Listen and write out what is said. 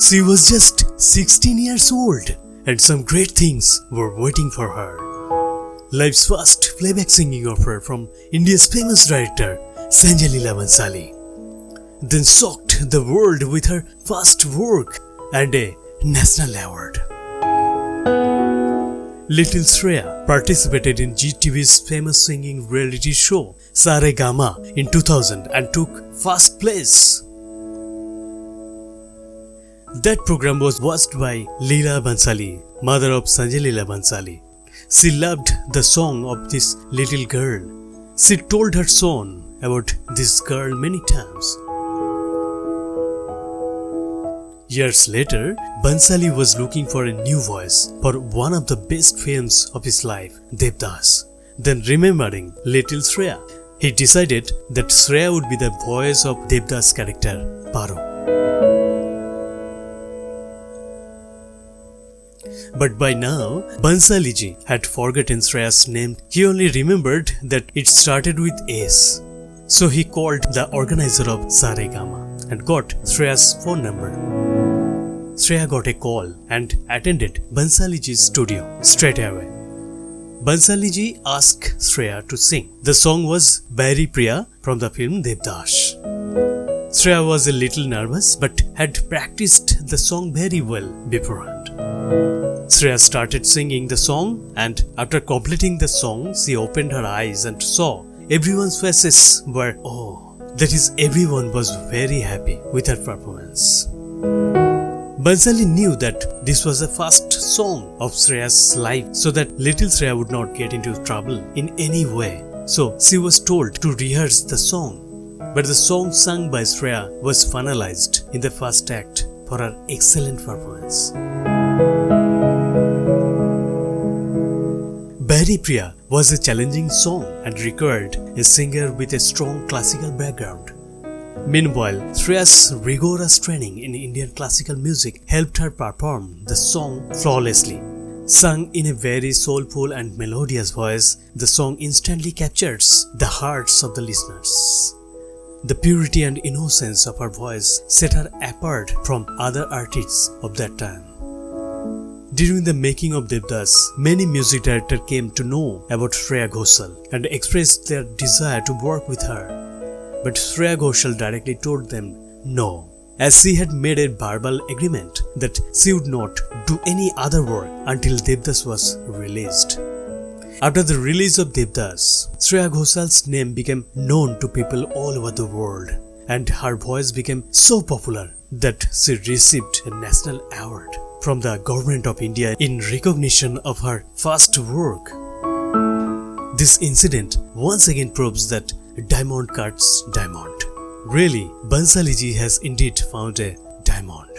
She was just 16 years old and some great things were waiting for her. Life's first playback singing offer from India's famous director Sanjay Leela Bhansali. Then shocked the world with her first work and a national award. Little Shreya participated in Zee TV's famous singing reality show Sare Gama in 2000 and took first place. That program was watched by Leela Bhansali, mother of Sanjay Leela Bhansali. She loved the song of this little girl. She told her son about this girl many times. Years later, Bhansali was looking for a new voice for one of the best films of his life, Devdas. Then remembering Little Shreya, he decided that Shreya would be the voice of Devdas' character, Paro. But by now, Bhansaliji had forgotten Shreya's name. He only remembered that it started with S. So he called the organizer of Saregama and got Shreya's phone number. Shreya got a call and attended Bhansaliji's studio straight away. Bhansaliji asked Shreya to sing. The song was Bairi Piya from the film Devdas. Shreya was a little nervous but had practiced the song very well beforehand. Shreya started singing the song and after completing the song she opened her eyes and saw everyone's faces were oh that is everyone was very happy with her performance. Bhansali knew that this was the first song of Shreya's life so that little Shreya would not get into trouble in any way. So she was told to rehearse the song. But the song sung by Shreya was finalized in the first act for her excellent performance. Bairi Piya was a challenging song and required a singer with a strong classical background. Meanwhile, Shreya's rigorous training in Indian classical music helped her perform the song flawlessly. Sung in a very soulful and melodious voice, the song instantly captures the hearts of the listeners. The purity and innocence of her voice set her apart from other artists of that time. During the making of Devdas, many music directors came to know about Shreya Ghoshal and expressed their desire to work with her. But Shreya Ghoshal directly told them no, as she had made a verbal agreement that she would not do any other work until Devdas was released. After the release of Devdas, Shreya Ghoshal's name became known to people all over the world, and her voice became so popular that she received a national award from the government of India in recognition of her first work. This incident once again proves that diamond cuts diamond. Really, Bhansaliji has indeed found a diamond.